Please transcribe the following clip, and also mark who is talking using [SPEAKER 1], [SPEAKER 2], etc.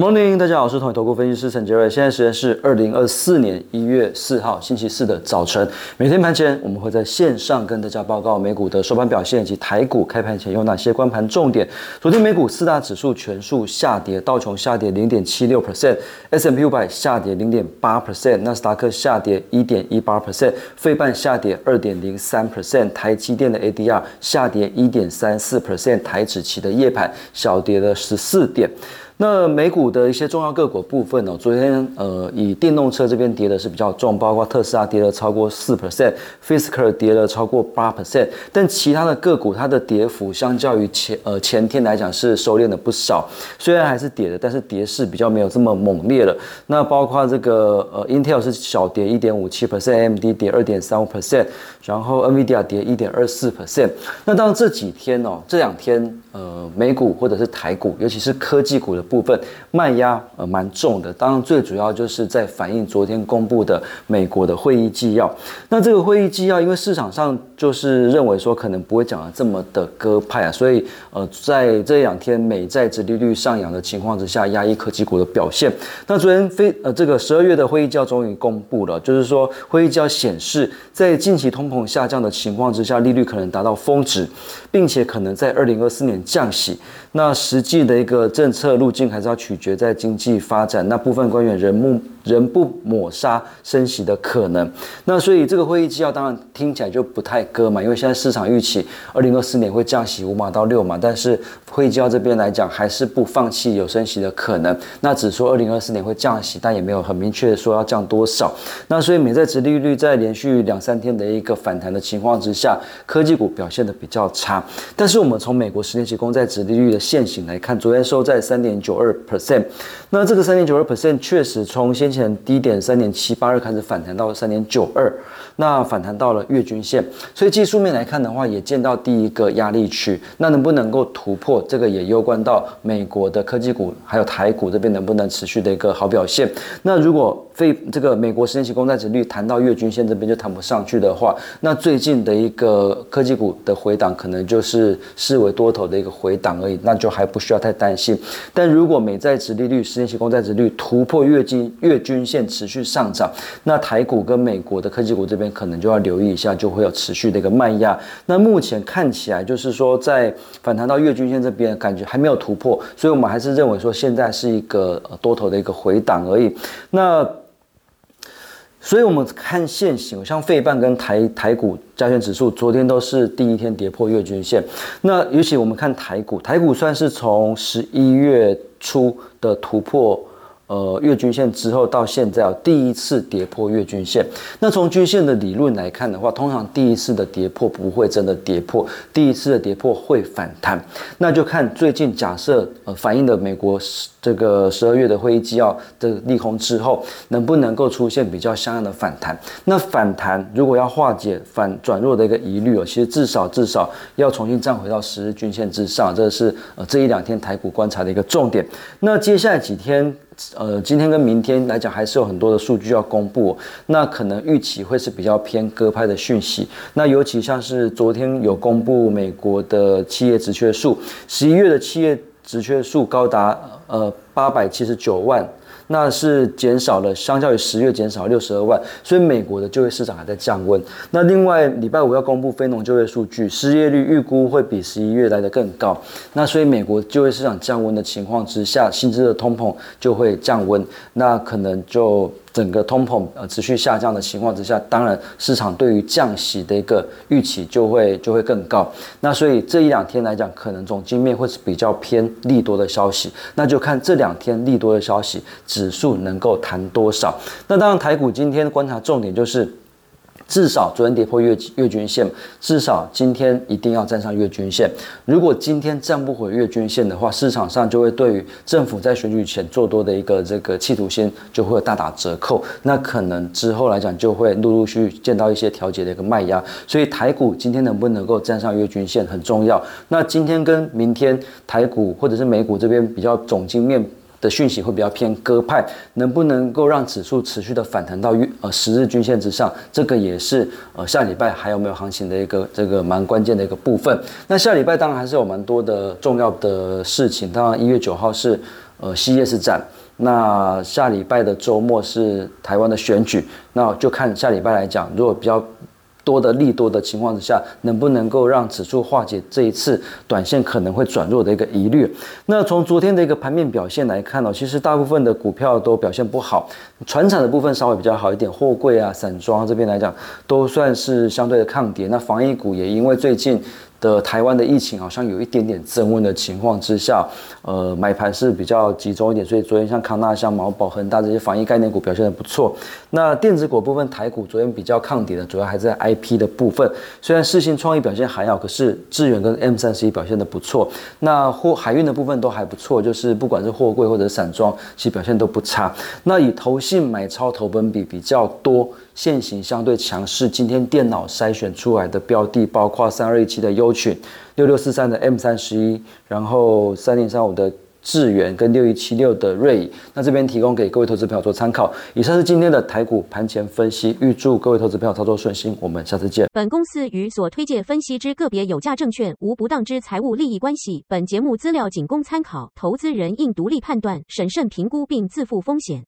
[SPEAKER 1] Good morning，大家好，我是统一投顾分析师陈杰瑞。现在时间是二零二四年一月四号星期四的早晨。每天盘前，我们会在线上跟大家报告美股的收盘表现以及台股开盘前有哪些关盘重点。昨天美股四大指数全数下跌，道琼下跌零点七六 percent，S M P 五百下跌零点八 percent，纳斯达克下跌一点一八 percent，费半下跌二点零三 percent，台积电的 A D R 下跌一点三四 percent，台指期的夜盘小跌了十四点。那美股的一些重要个股部分呢？昨天呃，以电动车这边跌的是比较重，包括特斯拉跌了超过四 percent，Fisker 跌了超过八 percent，但其他的个股它的跌幅相较于前呃前天来讲是收敛了不少，虽然还是跌的，但是跌势比较没有这么猛烈了。那包括这个呃，Intel 是小跌一点五七 percent，AMD 跌二点三五 percent，然后 NVIDIA 跌一点二四 percent。那当这几天哦，这两天呃，美股或者是台股，尤其是科技股的。部分卖压呃蛮重的，当然最主要就是在反映昨天公布的美国的会议纪要。那这个会议纪要，因为市场上就是认为说可能不会讲的这么的鸽派啊，所以呃在这两天美债殖利率上扬的情况之下，压抑科技股的表现。那昨天非呃这个十二月的会议纪要终于公布了，就是说会议纪要显示，在近期通膨下降的情况之下，利率可能达到峰值，并且可能在二零二四年降息。那实际的一个政策路径还是要取决在经济发展。那部分官员人目。仍不抹杀升息的可能，那所以这个会议纪要当然听起来就不太割嘛，因为现在市场预期二零二四年会降息五码到六码，但是会议纪要这边来讲还是不放弃有升息的可能，那只说二零二四年会降息，但也没有很明确的说要降多少。那所以美债值利率在连续两三天的一个反弹的情况之下，科技股表现的比较差。但是我们从美国十年期公债值利率的现形来看，昨天收在三点九二 percent，那这个三点九二 percent 确实从先之前低点三点七八二开始反弹到三点九二，那反弹到了月均线，所以技术面来看的话，也见到第一个压力区。那能不能够突破，这个也攸关到美国的科技股还有台股这边能不能持续的一个好表现。那如果非这个美国十年期公债值率谈到月均线这边就谈不上去的话，那最近的一个科技股的回档可能就是视为多头的一个回档而已，那就还不需要太担心。但如果美债值利率、十年期公债值率突破月均月均线持续上涨，那台股跟美国的科技股这边可能就要留意一下，就会有持续的一个慢压。那目前看起来就是说，在反弹到月均线这边，感觉还没有突破，所以我们还是认为说现在是一个多头的一个回档而已。那所以我们看现行，像费半跟台台股加权指数，昨天都是第一天跌破月均线。那尤其我们看台股，台股算是从十一月初的突破。呃，月均线之后到现在啊，第一次跌破月均线。那从均线的理论来看的话，通常第一次的跌破不会真的跌破，第一次的跌破会反弹。那就看最近假设呃反映的美国这个十二月的会议纪要的利空之后，能不能够出现比较相应的反弹？那反弹如果要化解反转弱的一个疑虑哦，其实至少至少要重新站回到十日均线之上，这是呃这一两天台股观察的一个重点。那接下来几天。呃，今天跟明天来讲，还是有很多的数据要公布，那可能预期会是比较偏鸽派的讯息。那尤其像是昨天有公布美国的企业职缺数，十一月的企业职缺数高达呃八百七十九万。那是减少了，相较于十月减少六十二万，所以美国的就业市场还在降温。那另外礼拜五要公布非农就业数据，失业率预估会比十一月来的更高。那所以美国就业市场降温的情况之下，薪资的通膨就会降温，那可能就。整个通膨呃持续下降的情况之下，当然市场对于降息的一个预期就会就会更高。那所以这一两天来讲，可能总经面会是比较偏利多的消息。那就看这两天利多的消息，指数能够弹多少。那当然台股今天观察重点就是。至少昨天跌破月月均线，至少今天一定要站上月均线。如果今天站不回月均线的话，市场上就会对于政府在选举前做多的一个这个企图心就会大打折扣。那可能之后来讲就会陆陆续续见到一些调节的一个卖压。所以台股今天能不能够站上月均线很重要。那今天跟明天台股或者是美股这边比较总经面。的讯息会比较偏鸽派，能不能够让指数持续的反弹到月呃十日均线之上？这个也是呃下礼拜还有没有行情的一个这个蛮关键的一个部分。那下礼拜当然还是有蛮多的重要的事情。当然一月九号是呃 CES 展，那下礼拜的周末是台湾的选举，那就看下礼拜来讲，如果比较。多的利多的情况之下，能不能够让指数化解这一次短线可能会转弱的一个疑虑？那从昨天的一个盘面表现来看呢，其实大部分的股票都表现不好，船产的部分稍微比较好一点，货柜啊、散装这边来讲都算是相对的抗跌。那防疫股也因为最近。的台湾的疫情好像有一点点增温的情况之下，呃，买盘是比较集中一点，所以昨天像康纳、像毛宝、恒大这些防疫概念股表现的不错。那电子股部分，台股昨天比较抗跌的，主要还是在 IP 的部分。虽然世信创意表现还好，可是智远跟 M 三十一表现的不错。那货海运的部分都还不错，就是不管是货柜或者散装，其实表现都不差。那以投信买超投本比比较多。现行相对强势，今天电脑筛选出来的标的包括三二一七的优群、六六四三的 M 三十一，然后三零三五的智源跟六一七六的瑞。那这边提供给各位投资朋友做参考。以上是今天的台股盘前分析，预祝各位投资朋友操作顺心。我们下次见。
[SPEAKER 2] 本公司与所推介分析之个别有价证券无不当之财务利益关系。本节目资料仅供参考，投资人应独立判断、审慎评估并自负风险。